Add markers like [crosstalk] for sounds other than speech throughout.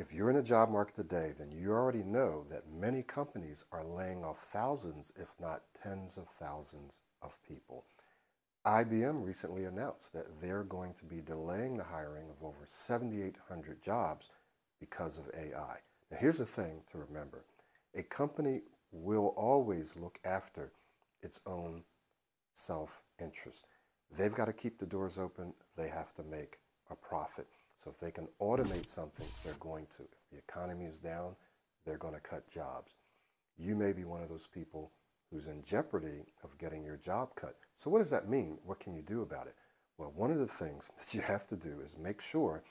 If you're in a job market today, then you already know that many companies are laying off thousands, if not tens of thousands of people. IBM recently announced that they're going to be delaying the hiring of over 7,800 jobs because of AI. Now, here's the thing to remember a company will always look after its own self interest. They've got to keep the doors open, they have to make a profit. So, if they can automate something, they're going to. If the economy is down, they're going to cut jobs. You may be one of those people who's in jeopardy of getting your job cut. So, what does that mean? What can you do about it? Well, one of the things [laughs] that you have to do is make sure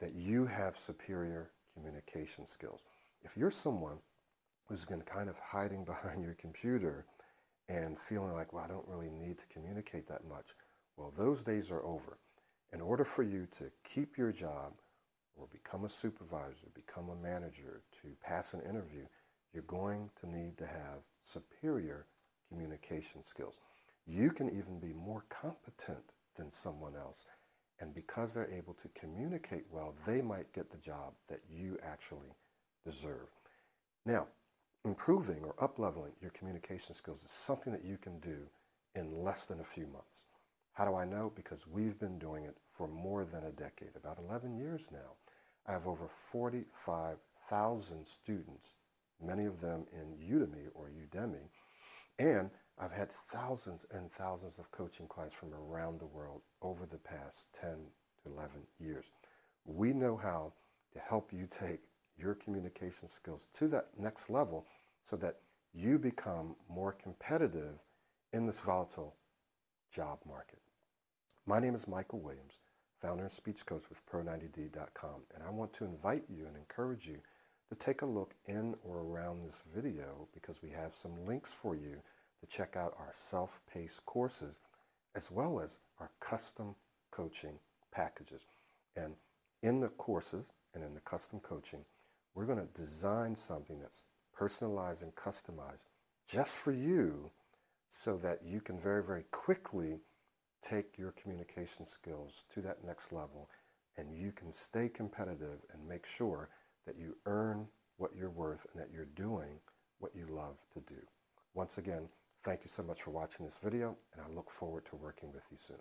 that you have superior communication skills. If you're someone who's been kind of hiding [laughs] behind your computer and feeling like, well, I don't really need to communicate that much, well, those days are over. In order for you to keep your job or become a supervisor, become a manager, to pass an interview, you're going to need to have superior communication skills. You can even be more competent than someone else. And because they're able to communicate well, they might get the job that you actually deserve. Now, improving or upleveling your communication skills is something that you can do in less than a few months. How do I know? Because we've been doing it for more than a decade, about 11 years now. I have over 45,000 students many of them in Udemy or Udemy. And I've had thousands and thousands of coaching clients from around the world over the past 10 to 11 years. We know how to help you take your communication skills to that next level so that you become more competitive in this volatile job market. My name is Michael Williams, founder and speech coach with Pro90D.com, and I want to invite you and encourage you to take a look in or around this video because we have some links for you to check out our self-paced courses as well as our custom coaching packages. And in the courses and in the custom coaching, we're going to design something that's personalized and customized just for you so that you can very, very quickly take your communication skills to that next level and you can stay competitive and make sure that you earn what you're worth and that you're doing what you love to do. Once again, thank you so much for watching this video, and I look forward to working with you soon.